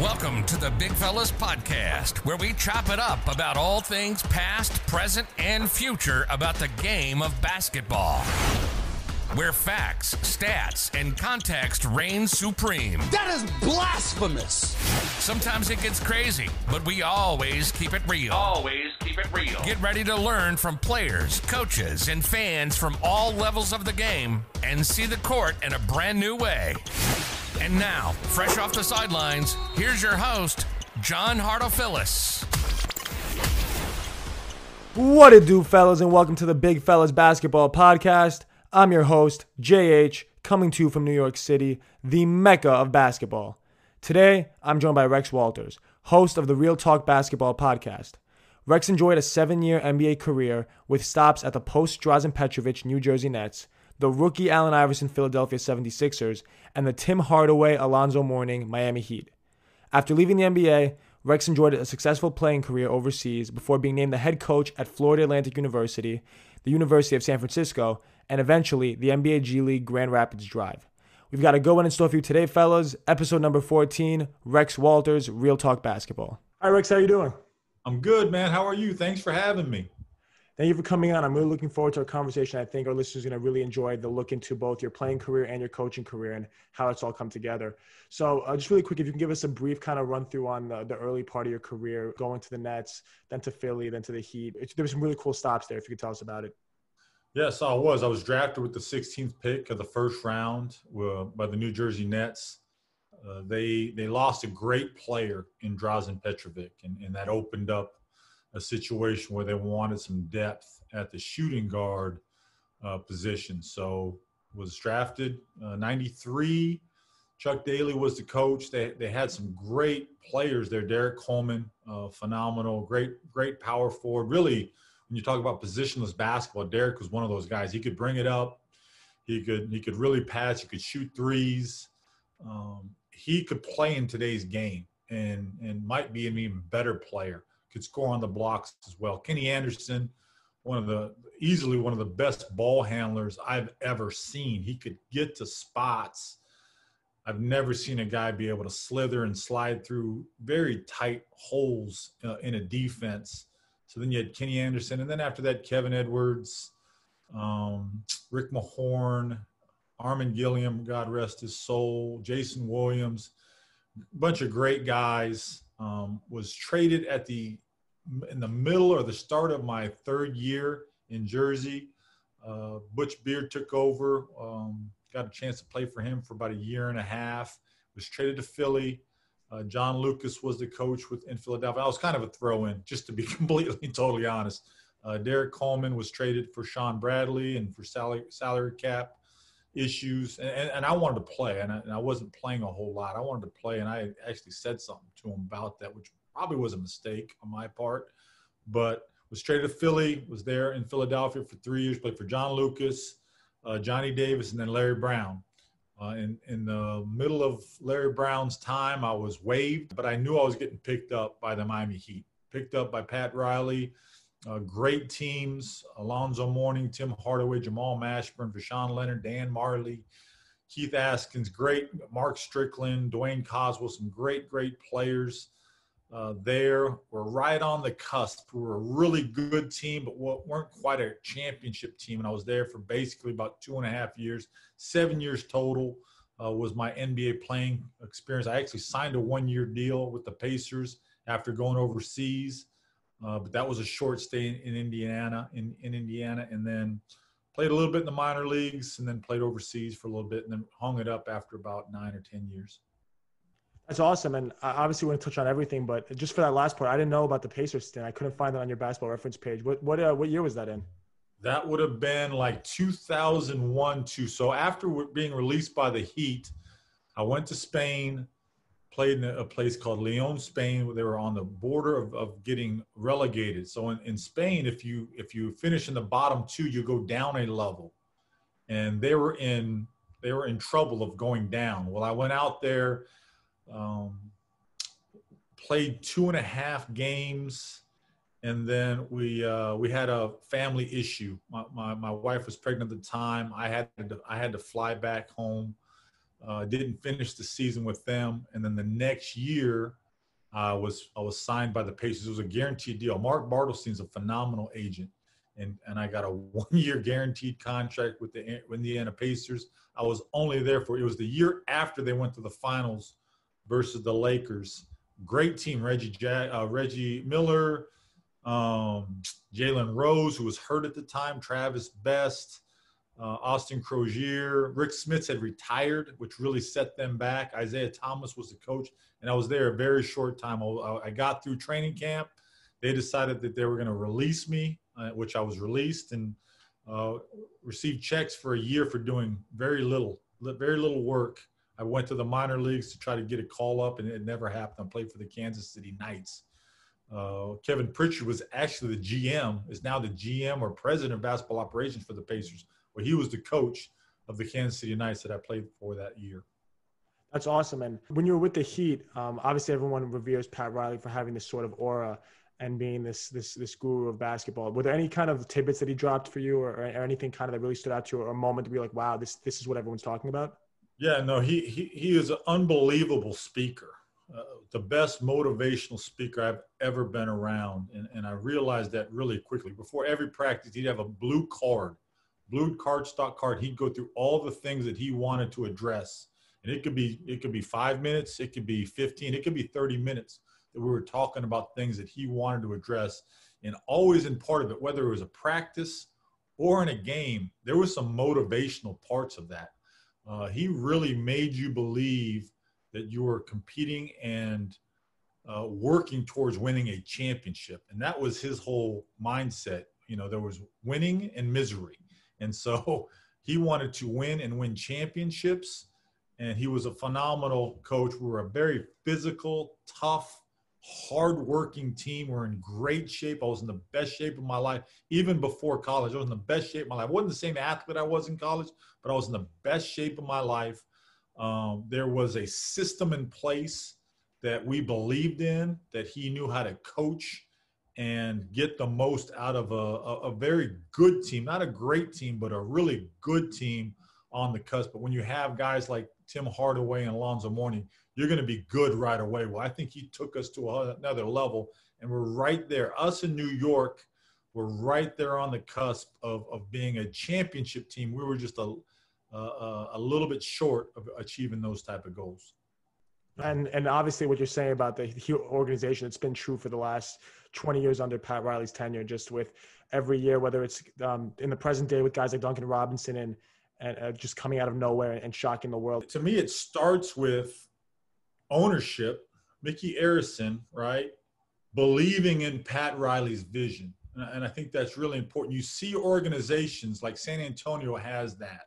Welcome to the Big Fellas Podcast, where we chop it up about all things past, present, and future about the game of basketball. Where facts, stats, and context reign supreme. That is blasphemous. Sometimes it gets crazy, but we always keep it real. Always keep it real. Get ready to learn from players, coaches, and fans from all levels of the game and see the court in a brand new way. And now, fresh off the sidelines, here's your host, John Hartophilus. What it do, fellas, and welcome to the Big Fellas Basketball Podcast. I'm your host, JH, coming to you from New York City, the mecca of basketball. Today, I'm joined by Rex Walters, host of the Real Talk Basketball Podcast. Rex enjoyed a seven year NBA career with stops at the post Drazen Petrovic New Jersey Nets, the rookie Allen Iverson Philadelphia 76ers, and the Tim Hardaway Alonzo Mourning Miami Heat. After leaving the NBA, Rex enjoyed a successful playing career overseas before being named the head coach at Florida Atlantic University, the University of San Francisco, and eventually the NBA G League Grand Rapids Drive. We've got a good one in store for you today, fellas. Episode number 14, Rex Walters, Real Talk Basketball. Hi, Rex. How you doing? I'm good, man. How are you? Thanks for having me. Thank you for coming on. I'm really looking forward to our conversation. I think our listeners are going to really enjoy the look into both your playing career and your coaching career and how it's all come together. So, uh, just really quick, if you can give us a brief kind of run through on the, the early part of your career, going to the Nets, then to Philly, then to the Heat. It's, there were some really cool stops there. If you could tell us about it. Yes, I was. I was drafted with the 16th pick of the first round uh, by the New Jersey Nets. Uh, they they lost a great player in Drazen Petrovic, and, and that opened up a situation where they wanted some depth at the shooting guard uh, position. So was drafted uh, 93. Chuck Daly was the coach. They, they had some great players there. Derrick Coleman, uh, phenomenal, great great power forward. Really, when you talk about positionless basketball, Derek was one of those guys. He could bring it up. He could he could really pass. He could shoot threes. Um, he could play in today's game and and might be an even better player could score on the blocks as well. Kenny Anderson, one of the easily one of the best ball handlers I've ever seen. He could get to spots. I've never seen a guy be able to slither and slide through very tight holes uh, in a defense. So then you had Kenny Anderson, and then after that, Kevin Edwards, um, Rick Mahorn, Armen Gilliam, God rest his soul, Jayson Williams, bunch of great guys. Um, was traded at the in the middle or the start of my third year in Jersey. Uh, Butch Beard took over. Um, got a chance to play for him for about a year and a half. Was traded to Philly. Uh, John Lucas was the coach with in Philadelphia. I was kind of a throw-in, just to be completely totally honest. Uh, Derrick Coleman was traded for Shawn Bradley and for salary salary cap issues, and, and, and I wanted to play, and I, and I, wasn't playing a whole lot. I wanted to play, and I actually said something to him about that, which probably was a mistake on my part, but was traded to Philly, was there in Philadelphia for three years, played for John Lucas, uh, Johnny Davis, and then Larry Brown. Uh, in, in the middle of Larry Brown's time, I was waived, but I knew I was getting picked up by the Miami Heat. Picked up by Pat Riley, uh, great teams Alonzo Mourning, Tim Hardaway, Jamal Mashburn, Voshon Lenard, Dan Majerle, Keith Askins, great, Mark Strickland, Duane Causwell, some great, great players uh, there. We're right on the cusp. We were a really good team, but weren't quite a championship team. And I was there for basically about two and a half years, seven years total. Uh, was my NBA playing experience. I actually signed a one-year deal with the Pacers after going overseas, uh, but that was a short stay in, in Indiana. In, in Indiana, and then played a little bit in the minor leagues, and then played overseas for a little bit, and then hung it up after about nine or ten years. That's awesome. And I obviously want to touch on everything, but just for that last part, I didn't know about the Pacers stint. I couldn't find that on your basketball reference page. What what uh, what year was that in? That would have been like 2001 too. So after being released by the Heat, I went to Spain, played in a place called Leon, Spain. Where they were on the border of, of getting relegated. So in, in Spain, if you if you finish in the bottom two, you go down a level, and they were in they were in trouble of going down. Well, I went out there um, played two and a half games, and then we uh, we had a family issue. My, my, my wife was pregnant at the time. I had to I had to fly back home Uh, didn't finish the season with them, and then the next year, I was I was signed by the Pacers. It was a guaranteed deal. Mark Bartelstein's a phenomenal agent, and and I got a one year guaranteed contract with the Indiana Pacers. I was only there for it was the year after they went to the finals versus the Lakers. Great team, Reggie Jack, uh, Reggie Miller, um, Jalen Rose, who was hurt at the time, Travis Best, uh, Austin Croshere, Rick Smits had retired, which really set them back. Isiah Thomas was the coach, and I was there a very short time. I got through training camp. They decided that they were going to release me, uh, which I was released and uh, received checks for a year for doing very little, very little work. I went to the minor leagues to try to get a call up, and it never happened. I played for the Kansas City Knights. Uh, Kevin Pritchard was actually the GM, is now the GM or president of basketball operations for the Pacers. Well, he was the coach of the Kansas City Knights that I played for that year. That's awesome. And when you were with the Heat, um, obviously everyone reveres Pat Riley for having this sort of aura and being this this this guru of basketball. Were there any kind of tidbits that he dropped for you, or, or anything kind of that really stood out to you, or a moment to be like, "Wow, this this is what everyone's talking about"? Yeah, no, he he he is an unbelievable speaker uh, the best motivational speaker I've ever been around. And, and I realized that really quickly. Before every practice, he'd have a blue card, blue card, stock card. He'd go through all the things that he wanted to address. And it could be it could be five minutes, it could be 15, it could be 30 minutes that we were talking about things that he wanted to address. And always in part of it, whether it was a practice or in a game, there was some motivational parts of that. Uh, he really made you believe that you were competing and uh, working towards winning a championship. And that was his whole mindset. You know, there was winning and misery. And so he wanted to win and win championships. And he was a phenomenal coach. We were a very physical, tough, hardworking team. We're in great shape. I was in the best shape of my life, even before college. I was in the best shape of my life. I wasn't the same athlete I was in college, but I was in the best shape of my life. Um, there was a system in place that we believed in, that he knew how to coach and get the most out of a, a, a, very good team, not a great team, but a really good team on the cusp. But when you have guys like Tim Hardaway and Alonzo Mourning, you're going to be good right away. Well, I think he took us to another level, and we're right there. Us in New York, we're right there on the cusp of, of being a championship team. We were just a uh, a little bit short of achieving those type of goals. And and obviously, what you're saying about the organization, it's been true for the last 20 years under Pat Riley's tenure. Just with every year, whether it's um, in the present day with guys like Duncan Robinson and and uh, just coming out of nowhere and shocking the world. To me, it starts with ownership. Micky Arison, right, believing in Pat Riley's vision, and I think that's really important. You see organizations like San Antonio has that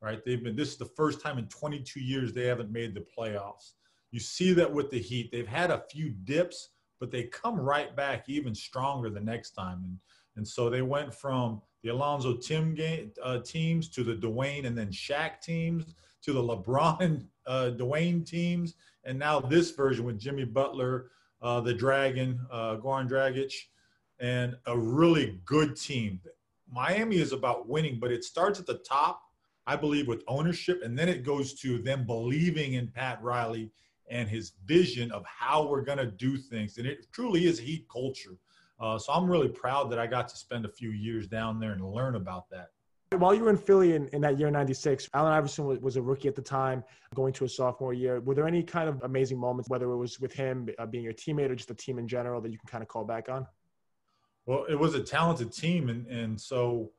right? They've been, this is the first time in 22 years they haven't made the playoffs. You see that with the Heat. They've had a few dips, but they come right back even stronger the next time. And, and so they went from the Alonzo Tim game, uh, teams to the Dwayne and then Shaq teams to the LeBron uh, Dwayne teams. And now this version with Jimmy Butler, uh, the Dragon, uh, Goran Dragic, and a really good team. Miami is about winning, but it starts at the top I believe, with ownership. And then it goes to them believing in Pat Riley and his vision of how we're going to do things. And it truly is heat culture. Uh, so I'm really proud that I got to spend a few years down there and learn about that. While you were in Philly in, in that year 96, Allen Iverson was, was, a rookie at the time, going to a sophomore year. Were there any kind of amazing moments, whether it was with him uh, being your teammate or just the team in general, that you can kind of call back on? Well, it was a talented team. And, and so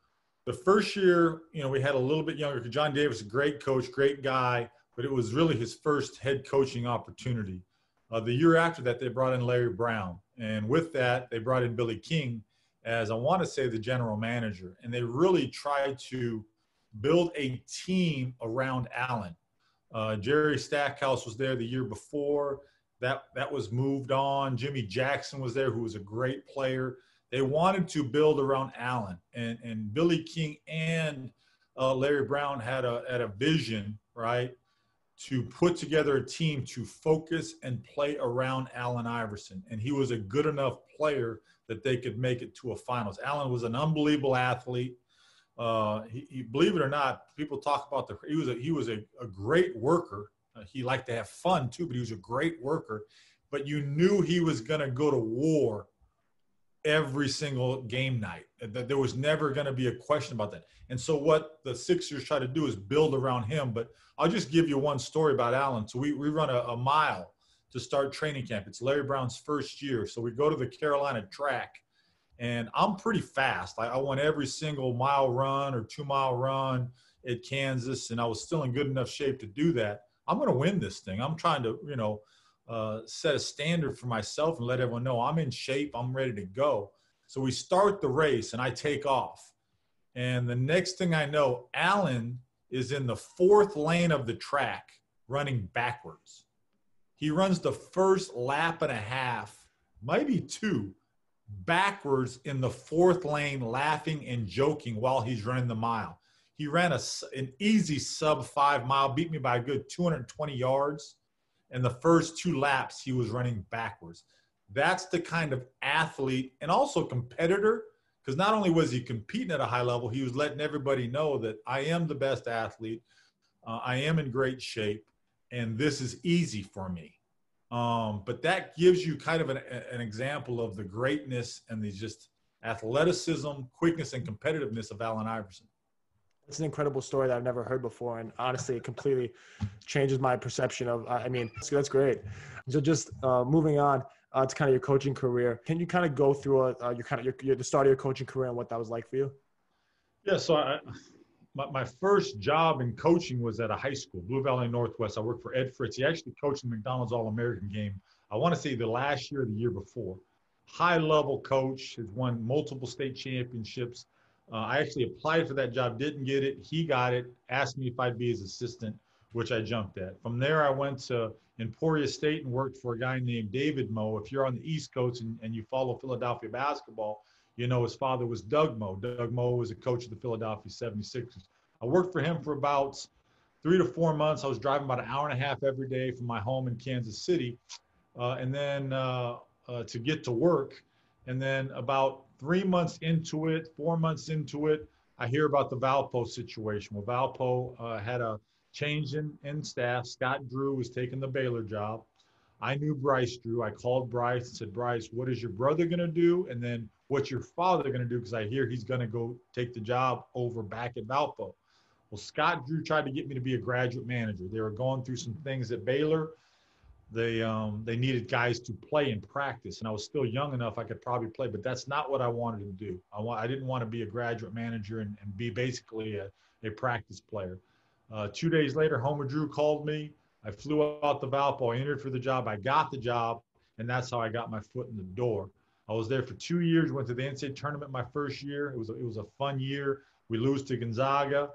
the first year, you know, we had a little bit younger. John Davis, great coach, great guy, but it was really his first head coaching opportunity. Uh, the year after that, they brought in Larry Brown, and with that, they brought in Billy King as I want to say the general manager, and they really tried to build a team around Allen. Uh, Jerry Stackhouse was there the year before. That that was moved on. Jimmy Jackson was there, who was a great player they wanted to build around Allen, and and Billy King and uh, Larry Brown had a had a vision, right, to put together a team to focus and play around Allen Iverson, and he was a good enough player that they could make it to a finals. Allen was an unbelievable athlete. Uh, he, he, believe it or not, people talk about the he was a he was a, a great worker. Uh, he liked to have fun too, but he was a great worker. But you knew he was going to go to war every single game night. That there was never going to be a question about that. And so what the Sixers try to do is build around him. But I'll just give you one story about Allen. So we, we run a, a mile to start training camp. It's Larry Brown's first year. So we go to the Carolina track and I'm pretty fast. I, I won every single mile run or two mile run at Kansas, and I was still in good enough shape to do that. I'm going to win this thing. I'm trying to, you know, uh, set a standard for myself and let everyone know I'm in shape. I'm ready to go. So we start the race, and I take off. And the next thing I know, Allen is in the fourth lane of the track running backwards. He runs the first lap and a half, maybe two, backwards in the fourth lane, laughing and joking while he's running the mile. He ran a, an easy sub five mile, beat me by a good 220 yards. And the first two laps, he was running backwards. That's the kind of athlete and also competitor, because not only was he competing at a high level, he was letting everybody know that I am the best athlete. Uh, I am in great shape, and this is easy for me. Um, but that gives you kind of an, an example of the greatness and the just athleticism, quickness, and competitiveness of Allen Iverson. It's an incredible story that I've never heard before, and honestly, it completely changes my perception of. I mean, so that's great. So just uh, moving on uh, to kind of your coaching career, can you kind of go through a, uh, your kind of your, your, the start of your coaching career and what that was like for you? Yeah, so I, my, my first job in coaching was at a high school, Blue Valley Northwest. I worked for Ed Fritz. He actually coached the McDonald's All American game. I want to say the last year the year before. High level coach, has won multiple state championships. Uh, I actually applied for that job, didn't get it. He got it, asked me if I'd be his assistant, which I jumped at. From there, I went to Emporia State and worked for a guy named David Moe. If you're on the East Coast and, and you follow Philadelphia basketball, you know, his father was Doug Moe. Doug Moe was a coach of the Philadelphia 76ers. I worked for him for about three to four months. I was driving about an hour and a half every day from my home in Kansas City. Uh, and then uh, uh, to get to work. And then about three months into it, four months into it, I hear about the Valpo situation. Well, Valpo uh, had a change in, in staff. Scott Drew was taking the Baylor job. I knew Bryce Drew. I called Bryce and said, Bryce, what is your brother going to do? And then what's your father going to do? Because I hear he's going to go take the job over back at Valpo. Well, Scott Drew tried to get me to be a graduate manager. They were going through some things at Baylor. They um, they needed guys to play and practice, and I was still young enough I could probably play, but that's not what I wanted to do. I want I didn't want to be a graduate manager and, and be basically a, a practice player. Uh, two days later, Homer Drew called me I flew out to Valpo. I entered for the job. I got the job, and that's how I got my foot in the door. I was there for two years. Went to the NCAA tournament my first year. It was a, it was a fun year. We lose to Gonzaga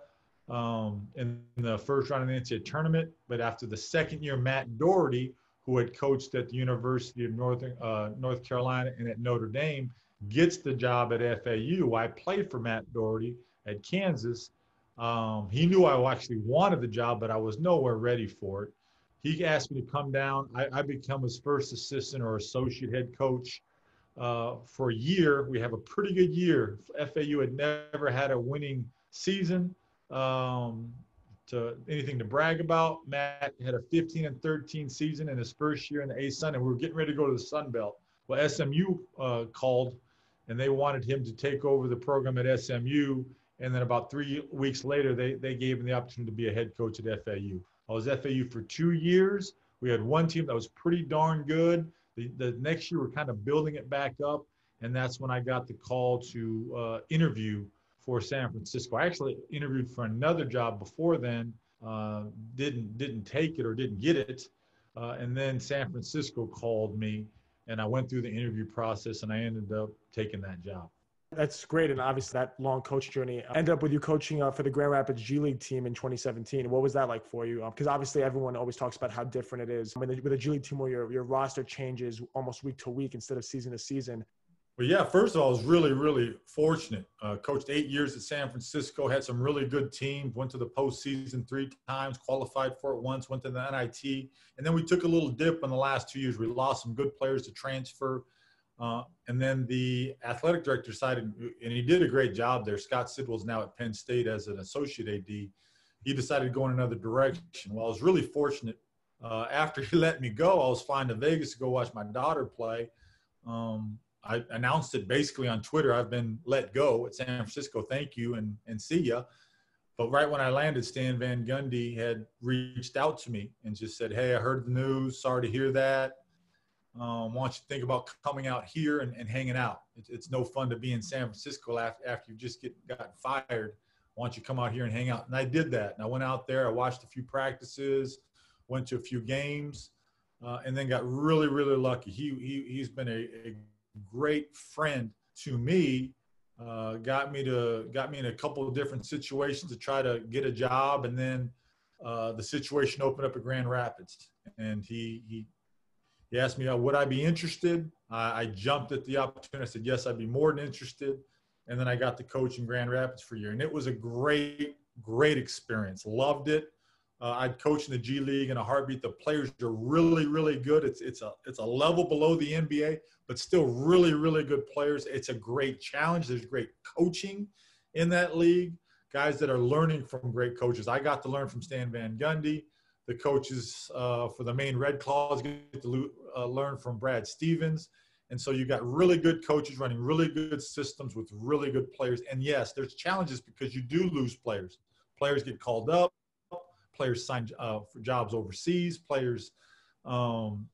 um, in the first round of the NCAA tournament. But after the second year, Matt Doherty, who had coached at the University of North uh, North Carolina and at Notre Dame, gets the job at FAU. I played for Matt Doherty at Kansas um, he knew I actually wanted the job, but I was nowhere ready for it. He asked me to come down. I, I become his first assistant or associate head coach uh, for a year. We have a pretty good year. FAU had never had a winning season um, to anything to brag about. Matt had a 15 and 13 season in his first year in the A Sun, and we were getting ready to go to the Sun Belt. Well, SMU uh, called, and they wanted him to take over the program at SMU and then about three weeks later, they, they gave him the opportunity to be a head coach at FAU. I was FAU for two years. We had one team that was pretty darn good. The, the next year, we're kind of building it back up. And that's when I got the call to uh, interview for San Francisco. I actually interviewed for another job before then, uh, didn't didn't take it or didn't get it, uh, and then San Francisco called me, and I went through the interview process, and I ended up taking that job. That's great, and obviously that long coach journey ended up with you coaching uh, for the Grand Rapids G League team in 2017. What was that like for you? Because um, obviously everyone always talks about how different it is with a G League team where your your roster changes almost week to week instead of season to season. Well, yeah. First of all, I was really, really fortunate. Uh, coached eight years at San Francisco, had some really good teams. Went to the postseason three times, qualified for it once, went to the NIT, and then we took a little dip in the last two years. We lost some good players to transfer. Uh, and then the athletic director decided, and he did a great job there. Scott Sidwell's now at Penn State as an associate AD. He decided to go in another direction. Well, I was really fortunate. Uh, after he let me go, I was flying to Vegas to go watch my daughter play. Um, I announced it basically on Twitter. I've been let go at San Francisco. Thank you and, and see ya. But right when I landed, Stan Van Gundy had reached out to me and just said, Hey, I heard the news. Sorry to hear that. Um, don't you think about coming out here and, and hanging out? It's, it's, no fun to be in San Francisco after, after you just get got fired. Why don't you come out here and hang out? And I did that. And I went out there. I watched a few practices, went to a few games, uh, and then got really, really lucky. He, he, he's been a, a great friend to me. Uh, got me to got me in a couple of different situations to try to get a job, and then uh, the situation opened up at Grand Rapids, and he he he asked me, uh, would I be interested? I, I jumped at the opportunity. I said, yes, I'd be more than interested. And then I got to coach in Grand Rapids for a year. And it was a great, great experience. Loved it. Uh, I'd coach in the G League in a heartbeat. The players are really, really good. It's it's a it's a level below the NBA, but still really, really good players. It's a great challenge. There's great coaching in that league. Guys that are learning from great coaches. I got to learn from Stan Van Gundy the coaches uh, for the Maine Red Claws get to uh, learn from Brad Stevens. And so you got really good coaches running really good systems with really good players. And yes, there's challenges because you do lose players. Players get called up, players sign uh, for jobs overseas, players. Um,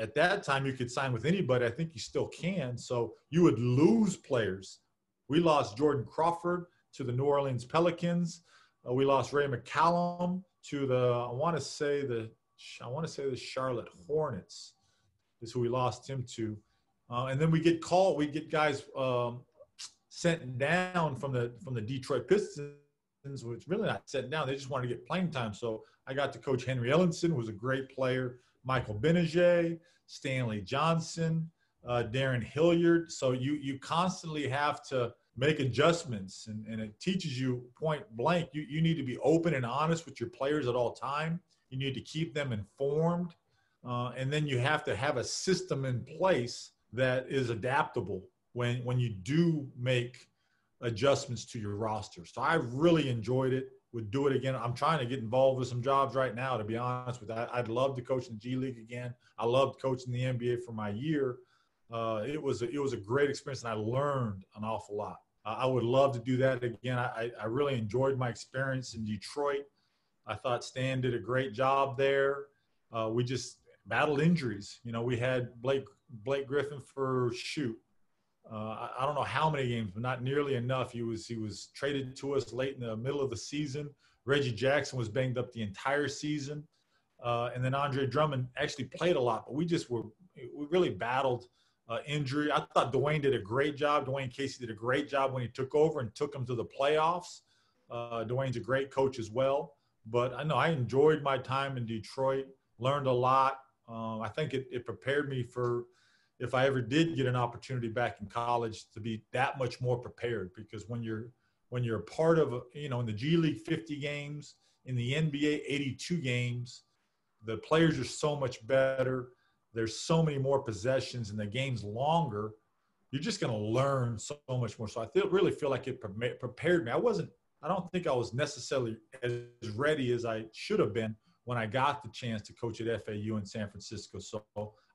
at that time, you could sign with anybody. I think you still can. So you would lose players. We lost Jordan Crawford to the New Orleans Pelicans. Uh, we lost Ray McCallum to the I want to say the I want to say the Charlotte Hornets is who we lost him to, uh, and then we get called. We get guys um, sent down from the from the Detroit Pistons, which really not sent down. They just wanted to get playing time. So I got to coach Henry Ellenson, who was a great player. Michael Gbinije, Stanley Johnson, uh, Darrun Hilliard. So you you constantly have to make adjustments and, and it teaches you point blank you, you need to be open and honest with your players at all time. You need to keep them informed uh, and then you have to have a system in place that is adaptable when when you do make adjustments to your roster. So i really enjoyed it. Would do it again. I'm trying to get involved with some jobs right now to be honest with that i'd love to coach in the g league again. I loved coaching the nba for my year uh, it was a, it was a great experience, and I learned an awful lot. I would love to do that again. I, I really enjoyed my experience in Detroit. I thought Stan did a great job there. Uh, we just battled injuries. You know, we had Blake Blake Griffin for shoot. Uh, I, I, don't know how many games, but not nearly enough. He was he was traded to us late in the middle of the season. Reggie Jackson was banged up the entire season, uh, and then Andre Drummond actually played a lot, but we just were we really battled uh, injury. I thought Dwayne did a great job. Dwayne Casey did a great job when he took over and took them to the playoffs. Uh, Dwayne's a great coach as well. But I know I enjoyed my time in Detroit, learned a lot. Um, I think it, it prepared me for if I ever did get an opportunity back in college to be that much more prepared because when you're when you're a part of you know in the G League 50 games in the NBA 82 games the players are so much better there's so many more possessions and the game's longer, you're just going to learn so, much more. So I feel, really feel like it pre- prepared me. I wasn't, I don't think I was necessarily as ready as I should have been when I got the chance to coach at FAU in San Francisco. So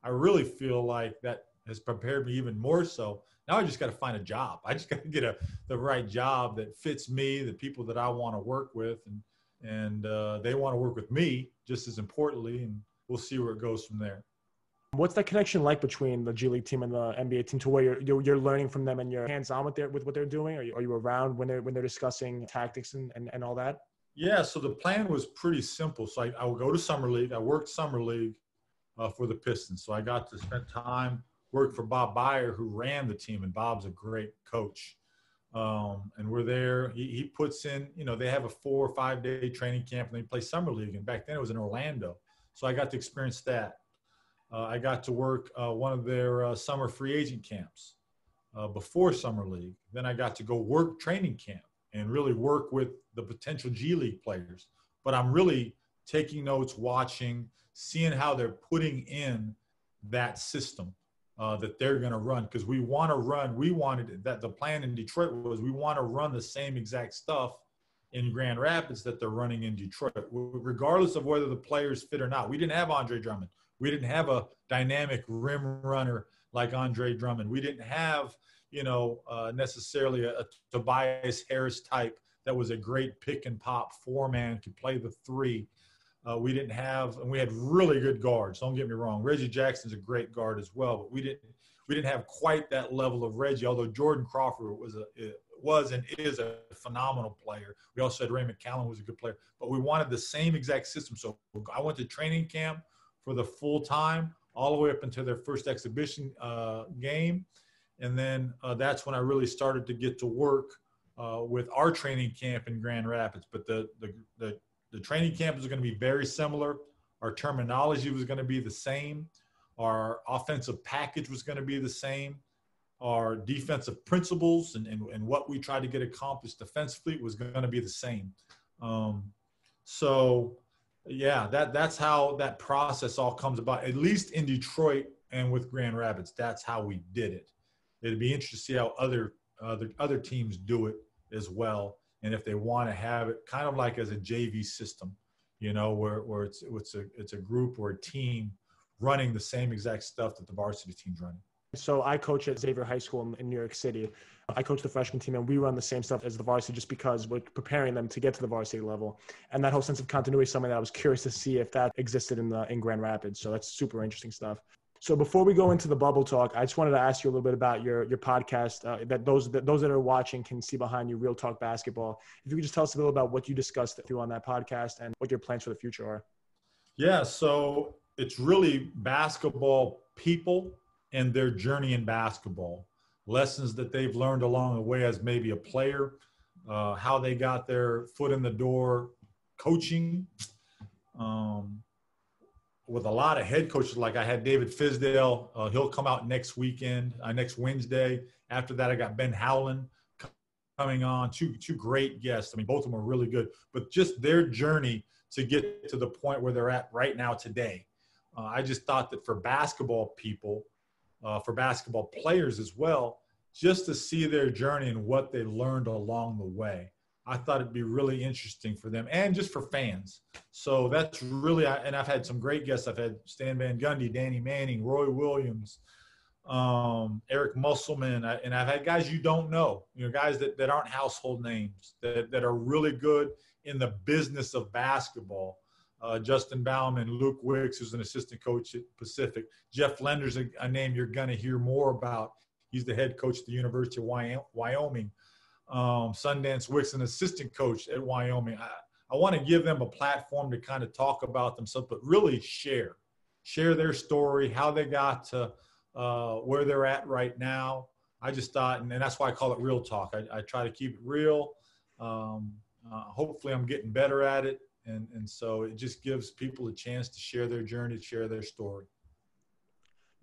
I really feel like that has prepared me even more so. Now I just got to find a job. I just got to get a the right job that fits me, the people that I want to work with, and and uh, they want to work with me just as importantly. And we'll see where it goes from there. What's that connection like between the G League team and the NBA team to where you're, you're, you're learning from them and you're hands on with their with what they're doing? Are you, are you around when they're when they're discussing tactics and, and, and all that? Yeah, so the plan was pretty simple. So I, I would go to summer league. I worked summer league uh, for the Pistons, so I got to spend time work for Bob Beyer, who ran the team, and Bob's a great coach. Um, and we're there. He, he puts in, you know, they have a four or five day training camp, and they play summer league. And back then it was in Orlando, so I got to experience that. Uh, I got to work uh, one of their uh, summer free agent camps before Summer League. Then I got to go work training camp and really work with the potential G League players. But I'm really taking notes, watching, seeing how they're putting in that system. uh, that they're going to run because we want to run. We wanted that the plan in Detroit was we want to run the same exact stuff in Grand Rapids that they're running in Detroit, regardless of whether the players fit or not. We didn't have Andre Drummond. We didn't have a dynamic rim runner like Andre Drummond. We didn't have, you know, uh, necessarily a, a Tobias Harris type that was a great pick and pop four man, could play the three. Uh, we didn't have, and we had really good guards. Don't get me wrong. Reggie Jackson's a great guard as well, but we didn't we didn't have quite that level of Reggie. Although Jordan Crawford was a was and is a phenomenal player. We also had Ray McCallum was a good player, but we wanted the same exact system. So I went to training camp for the full time, all the way up until their first exhibition uh, game, and then uh, that's when I really started to get to work uh, with our training camp in Grand Rapids. But the the the, the training camp was going to be very similar. Our terminology was going to be the same. Our offensive package was going to be the same our defensive principles and, and, and what we tried to get accomplished defensively was going to be the same. Um, so, yeah, that that's how that process all comes about. At least in Detroit and with Grand Rapids, that's how we did it. It'd be interesting to see how other other other teams do it as well, and if they want to have it kind of like as a JV system, you know, where where it's it's a it's a group or a team running the same exact stuff that the varsity team's running. So I coach at Xavier High School in, New York City. I coach the freshman team, and we run the same stuff as the varsity just because we're preparing them to get to the varsity level. And that whole sense of continuity is something that I was curious to see if that existed in the in Grand Rapids. So that's super interesting stuff. So before we go into the bubble talk, I just wanted to ask you a little bit about your your podcast uh, that those that those that are watching can see behind you, Real Talk Basketball. If you could just tell us a little about what you discussed through on that podcast and what your plans for the future are. Yeah, so it's really basketball people and their journey in basketball, lessons that they've learned along the way as maybe a player, uh, how they got their foot in the door, coaching. Um, with a lot of head coaches, like I had David Fizdale, uh, he'll come out next weekend, uh, next Wednesday. After that, I got Ben Howland coming on. Two two great guests. I mean, both of them are really good, but just their journey to get to the point where they're at right now today. Uh, I just thought that for basketball people, uh, for basketball players as well, just to see their journey and what they learned along the way. I thought it'd be really interesting for them and just for fans. So that's really, and I've had some great guests. I've had Stan Van Gundy, Danny Manning, Roy Williams, um, Eric Musselman, and I've had guys you don't know, you know, guys that, that aren't household names that, that are really good in the business of basketball uh, Justin Bauman, Luke Wicks, who's an assistant coach at Pacific. Jeff Linder's a, a name you're going to hear more about. He's the head coach at the University of Wyoming. Um, Sundance Wicks, an assistant coach at Wyoming. I, I want to give them a platform to kind of talk about themselves, but really share, share their story, how they got to uh, where they're at right now. I just thought, and, and, that's why I call it real talk. I, I try to keep it real. Um, uh, hopefully, I'm getting better at it and and so it just gives people a chance to share their journey, share their story.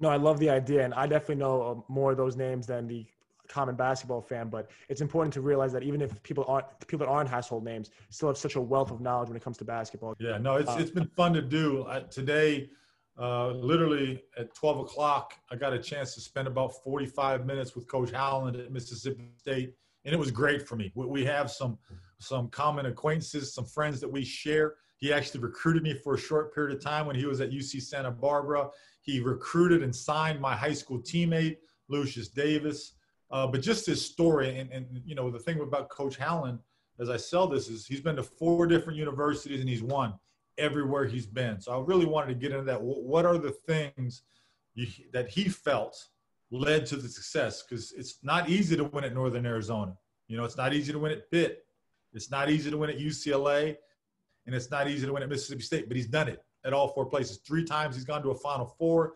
No, I love the idea, and I definitely know uh, more of those names than the common basketball fan. But it's important to realize that even if people aren't people that aren't household names, still have such a wealth of knowledge when it comes to basketball. Yeah, no, it's uh, it's been fun to do. I, today, uh, literally at 12 o'clock, I got a chance to spend about 45 minutes with Coach Howland at Mississippi State, and it was great for me. We, we have some some common acquaintances, some friends that we share. He actually recruited me for a short period of time when he was at UC Santa Barbara. He recruited and signed my high school teammate, Lucius Davis. Uh, but just his story, and, and you know, the thing about Coach Howland, as I sell this, is he's been to four different universities and he's won everywhere he's been. So I really wanted to get into that. What are the things you, that he felt led to the success? Because it's not easy to win at Northern Arizona. You know, it's not easy to win at Pitt. It's not easy to win at UCLA, and it's not easy to win at Mississippi State, but he's done it at all four places. Three times he's gone to a Final Four.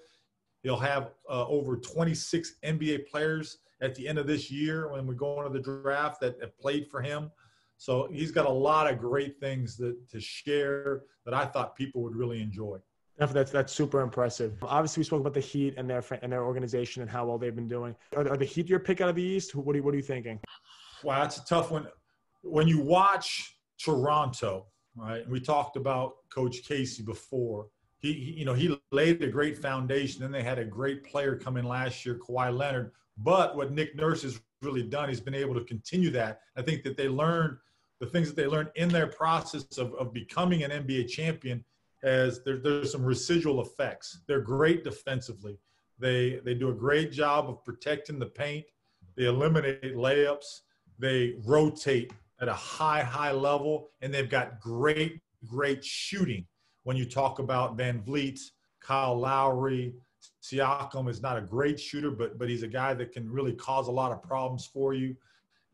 He'll have uh, over 26 NBA players at the end of this year when we go into the draft that have played for him. So he's got a lot of great things that, to share that I thought people would really enjoy. That's that's super impressive. Obviously, we spoke about the Heat and their and their organization and how well they've been doing. Are, are the Heat your pick out of the East? What are you, what are you thinking? Wow, that's a tough one when you watch Toronto, right? And we talked about Coach Casey before. he, you know, he laid a great foundation. Then they had a great player come in last year, Kawhi Leonard. But what Nick Nurse has really done, he's been able to continue that. I think that they learned the things that they learned in their process of, of becoming an NBA champion as there, there's some residual effects. They're great defensively. They they do a great job of protecting the paint. They eliminate layups. They rotate at a high high level, and they've got great great shooting. When you talk about VanVleet, Kyle Lowry, Siakam is not a great shooter, but but he's a guy that can really cause a lot of problems for you.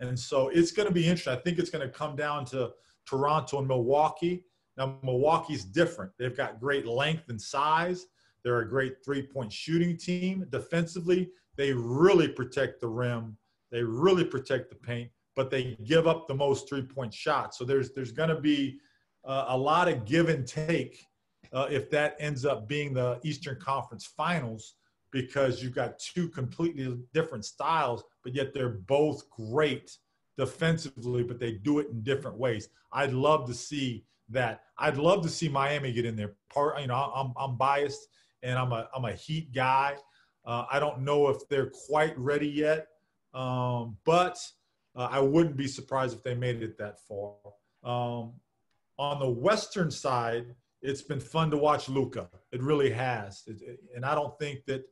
And so it's going to be interesting. I think it's going to come down to Toronto and Milwaukee. Now Milwaukee's different. They've got great length and size. They're a great three-point shooting team. Defensively, they really protect the rim. They really protect the paint, but they give up the most three-point shots. So there's there's going to be uh, a lot of give and take uh, if that ends up being the Eastern Conference Finals because you've got two completely different styles, but yet they're both great defensively, but they do it in different ways. I'd love to see that. I'd love to see Miami get in there. Part, you know, I'm I'm biased and I'm a I'm a Heat guy. Uh, I don't know if they're quite ready yet, um, but uh, I wouldn't be surprised if they made it that far. Um, on the Western side, it's been fun to watch Luka. It really has, it, it, and I don't think that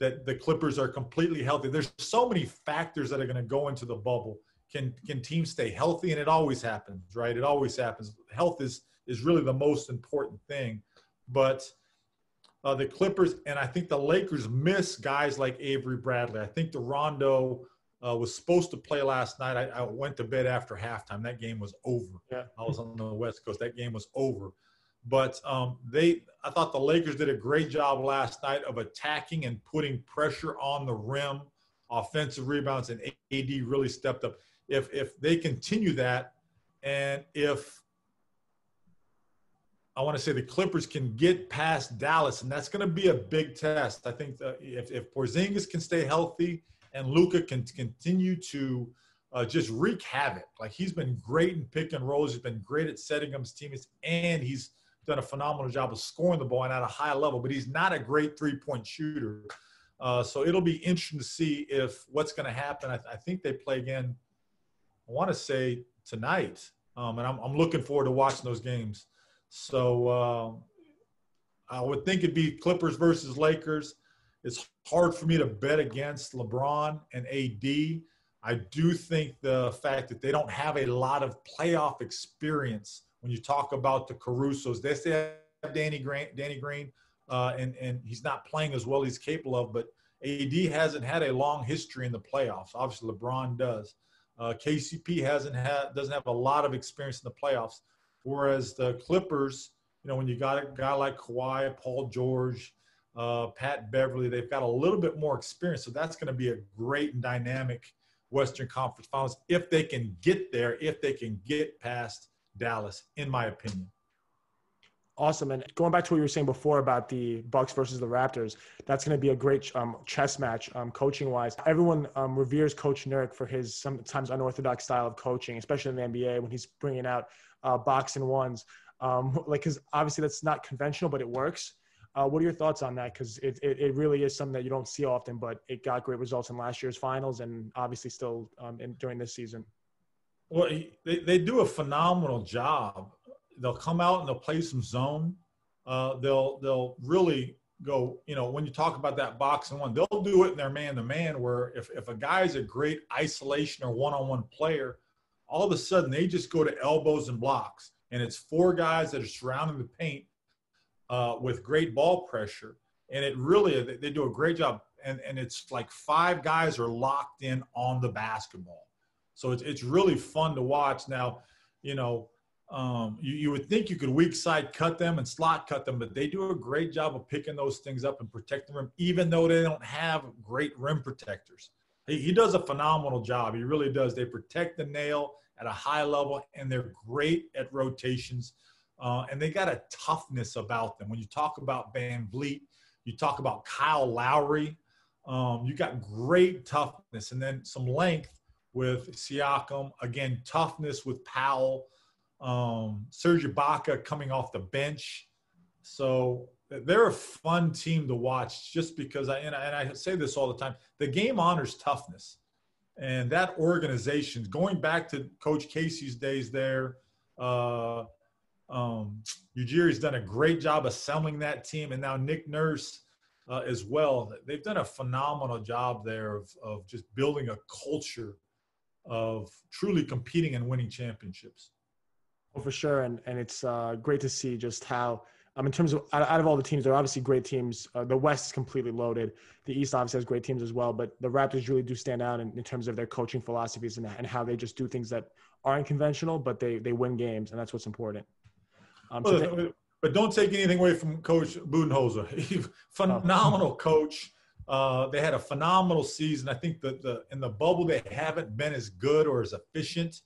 that the Clippers are completely healthy. There's so many factors that are going to go into the bubble. Can can teams stay healthy? And it always happens, right? It always happens. Health is is really the most important thing. But uh, the Clippers and I think the Lakers miss guys like Avery Bradley. I think the Rondo uh, was supposed to play last night. I, I, went to bed after halftime. That game was over. Yeah. I was on the West Coast. That game was over. But um, they, I thought the Lakers did a great job last night of attacking and putting pressure on the rim, offensive rebounds, and AD really stepped up. If if they continue that, and if I want to say the Clippers can get past Dallas, and that's going to be a big test. I think if if Porzingis can stay healthy and Luka can continue to uh, just wreak havoc, like he's been great in pick and rolls, he's been great at setting up his teammates, and he's done a phenomenal job of scoring the ball and at a high level, but he's not a great three point shooter. Uh, so it'll be interesting to see if what's going to happen. I, th- I, think they play again, I want to say tonight. Um, and I'm, I'm, looking forward to watching those games. So uh, I would think it'd be Clippers versus Lakers. It's hard for me to bet against LeBron and AD. I do think the fact that they don't have a lot of playoff experience when you talk about the Carusos, they still have Danny Green, Danny Green, uh, and and he's not playing as well as he's capable of. But AD hasn't had a long history in the playoffs. Obviously, LeBron does. Uh, KCP hasn't had doesn't have a lot of experience in the playoffs, whereas the Clippers, you know, when you got a guy like Kawhi, Paul George, uh, Pat Beverley. They've got a little bit more experience. So that's going to be a great and dynamic Western Conference Finals if they can get there, if they can get past Dallas, in my opinion. Awesome. And going back to what you were saying before about the Bucks versus the Raptors, that's going to be a great um, chess match, um, coaching wise. Everyone um, reveres Coach Nurk for his sometimes unorthodox style of coaching, especially in the NBA when he's bringing out uh, box and ones. Um, like, because obviously that's not conventional, but it works. Uh, what are your thoughts on that? Because it, it, it, really is something that you don't see often, but it got great results in last year's finals and obviously still um, in, during this season. Well, they, they do a phenomenal job. They'll come out and they'll play some zone. Uh, they'll they'll really go. You know, when you talk about that box and one, they'll do it in their man to man. Where if if a guy is a great isolation or one on one player, all of a sudden they just go to elbows and blocks, and it's four guys that are surrounding the paint uh, with great ball pressure, and it really they do a great job. And and it's like five guys are locked in on the basketball so it's, it's really fun to watch. Now, you know, um, you, you would think you could weak side cut them and slot cut them, but they do a great job of picking those things up and protecting them, even though they don't have great rim protectors. He, he does a phenomenal job. He really does. They protect the nail at a high level, and they're great at rotations. Uh, and they got a toughness about them. When you talk about VanVleet, you talk about Kyle Lowry, um, you got great toughness and then some length with Siakam. Again, toughness with Powell. Um, Serge Ibaka coming off the bench. So they're a fun team to watch just because I and, I and I say this all the time. The game honors toughness, and that organization going back to Coach Casey's days there. Uh, um, Ujiri's done a great job assembling that team, and now Nick Nurse uh, as well. They've done a phenomenal job there of, of just building a culture of truly competing and winning championships. Oh, for sure, and and it's uh, great to see just how. Um, in terms of out, out of all the teams, they're obviously great teams. Uh, the West is completely loaded. The East obviously has great teams as well, but the Raptors really do stand out in, in terms of their coaching philosophies and, and how they just do things that aren't conventional, but they they win games, and that's what's important. Um, so they, but don't take anything away from Coach Budenholzer. phenomenal oh. coach. Uh, they had a phenomenal season. I think that the in the bubble they haven't been as good or as efficient.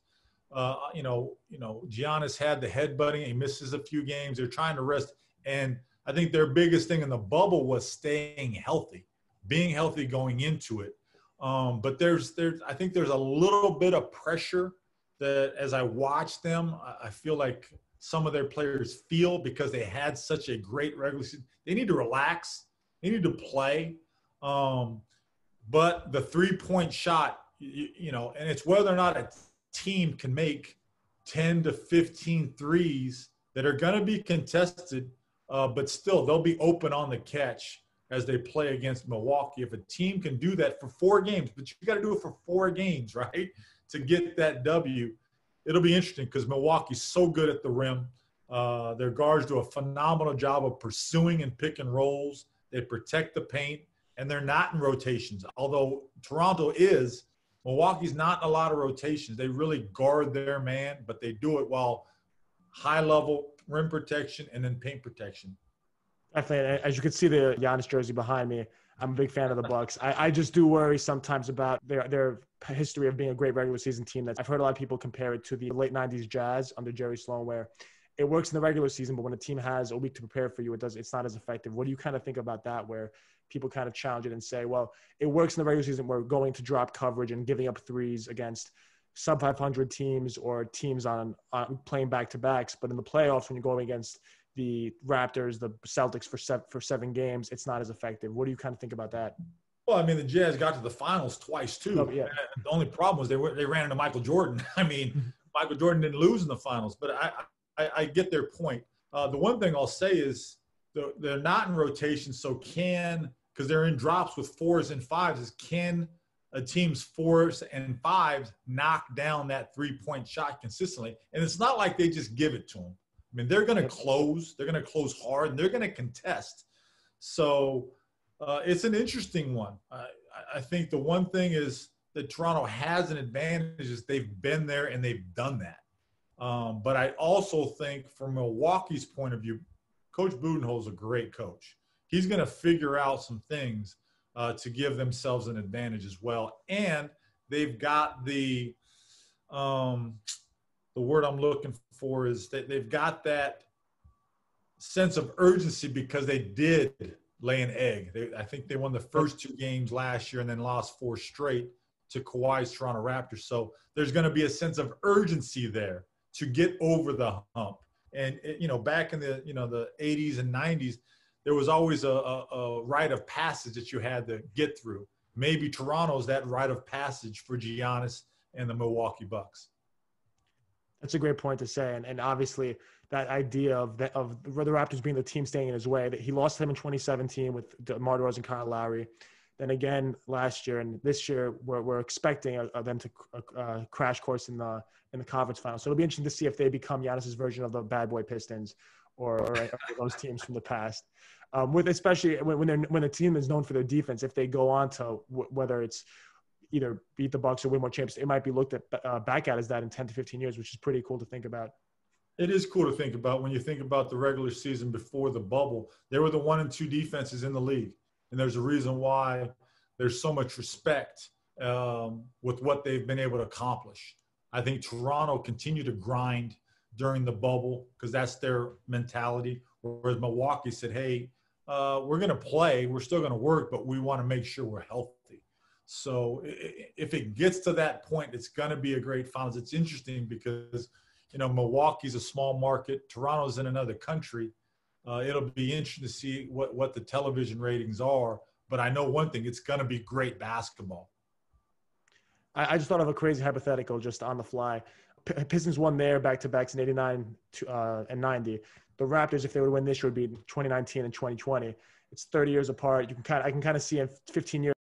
Uh, you know, you know, Giannis had the headbutting. He misses a few games. They're trying to rest, and I think their biggest thing in the bubble was staying healthy, being healthy going into it. Um, but there's there's I think there's a little bit of pressure that as I watch them, I feel like some of their players feel because they had such a great regular season. They need to relax. They need to play. Um, but the three point shot, you, you, know, and it's whether or not a team can make 10 to 15 threes that are going to be contested, uh, but still they'll be open on the catch as they play against Milwaukee. If a team can do that for four games, but you got to do it for four games, right, to get that W it'll be interesting because Milwaukee's so good at the rim. Uh, their guards do a phenomenal job of pursuing and pick and rolls. They protect the paint, and they're not in rotations. Although Toronto is, Milwaukee's not in a lot of rotations. They really guard their man, but they do it while high level rim protection and then paint protection. Definitely. As you can see, the Giannis jersey behind me. I'm a big fan of the Bucks. I, I just do worry sometimes about their their history of being a great regular season team. That I've heard a lot of people compare it to the late '90s Jazz under Jerry Sloan, where it works in the regular season, but when a team has a week to prepare for you, it does it's not as effective. What do you kind of think about that? Where people kind of challenge it and say, well, it works in the regular season. We're going to drop coverage and giving up threes against sub 500 teams or teams on, on playing back to backs, but in the playoffs when you're going against the Raptors, the Celtics for seven, for seven games, it's not as effective. What do you kind of think about that? Well, I mean, the Jazz got to the finals twice too. Oh, yeah. The only problem was they were, they ran into Michael Jordan. I mean, mm-hmm. Michael Jordan didn't lose in the finals, but I I, I get their point. Uh, the one thing I'll say is the, they're not in rotation, so can because they're in drops with fours and fives. Is can a team's fours and fives knock down that three point shot consistently? And it's not like they just give it to them. I mean, they're going to close. They're going to close hard, and they're going to contest. So uh, it's an interesting one. I, I think the one thing is that Toronto has an advantage is they've been there and they've done that. Um, but I also think, from Milwaukee's point of view, Coach Budenholzer is a great coach. He's going to figure out some things uh, to give themselves an advantage as well, and they've got the um, the word I'm looking for is that they've got that sense of urgency because they did lay an egg. They, I think they won the first two games last year and then lost four straight to Kawhi's Toronto Raptors. So there's going to be a sense of urgency there to get over the hump. And eh, you know, back in the you know the 80s and 90s, there was always a, a, a rite of passage that you had to get through. Maybe Toronto's that rite of passage for Giannis and the Milwaukee Bucks. That's a great point to say, and and obviously that idea of the, of the Raptors being the team staying in his way. That he lost him in 2017 with DeMar DeRozan and Kyle Lowry. Then again last year and this year, we're, we're expecting uh, them to uh, crash course in the in the conference final. So it'll be interesting to see if they become Giannis's version of the bad boy Pistons or, or those teams from the past. Um, with especially when when, when the team is known for their defense, if they go on to w- whether it's either beat the Bucks or win more championships, it might be looked at uh, back at as that in 10 to 15 years, which is pretty cool to think about. It is cool to think about when you think about the regular season before the bubble. They were the one and two defenses in the league, and there's a reason why there's so much respect um, with what they've been able to accomplish. I think Toronto continued to grind during the bubble because that's their mentality. Whereas Milwaukee said, "Hey, uh, we're going to play. We're still going to work, but we want to make sure we're healthy." So if it gets to that point, it's going to be a great finals. It's interesting because, you know, Milwaukee's a small market. Toronto's in another country. Uh, it'll be interesting to see what, what the television ratings are. But I know one thing: it's going to be great basketball. I, I, just thought of a crazy hypothetical just on the fly. P- Pistons won there back-to-backs in '89 uh, and '90. The Raptors, if they would win this year, would be 2019 and 2020. It's 30 years apart. You can kind of, I can kind of see in 15 years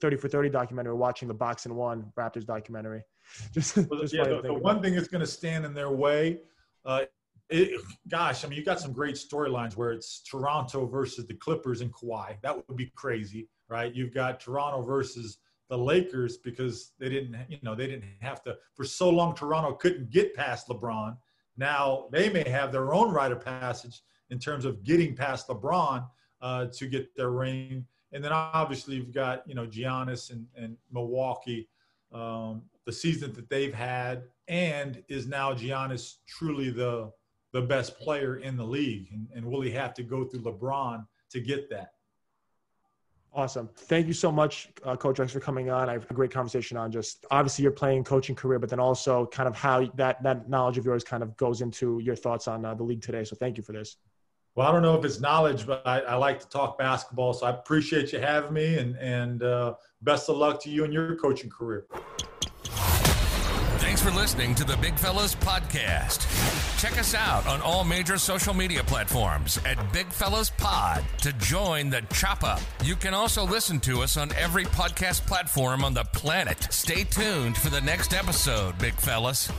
30 for 30 documentary watching the box and one Raptors documentary. Just, well, just yeah, the, the one thing that's going to stand in their way, uh, it, gosh, I mean, you got some great storylines where it's Toronto versus the Clippers and Kawhi. That would be crazy, right? You've got Toronto versus the Lakers because they didn't, you know, they didn't have to for so long. Toronto couldn't get past LeBron. Now they may have their own rite of passage in terms of getting past LeBron uh, to get their ring. And then obviously you've got you know Giannis and, and Milwaukee, um, the season that they've had, and is now Giannis truly the the best player in the league? And, and will he have to go through LeBron to get that? Awesome. Thank you so much, uh, Coach Rex, for coming on. I have a great conversation on just obviously your playing coaching career, but then also kind of how that that knowledge of yours kind of goes into your thoughts on uh, the league today. So thank you for this. Well, I don't know if it's knowledge, but I, I, like to talk basketball. So I appreciate you having me, and and uh, best of luck to you in your coaching career. Thanks for listening to the Big Fellas Podcast. Check us out on all major social media platforms at Big Fellas Pod to join the chop up. You can also listen to us on every podcast platform on the planet. Stay tuned for the next episode, Big Fellas.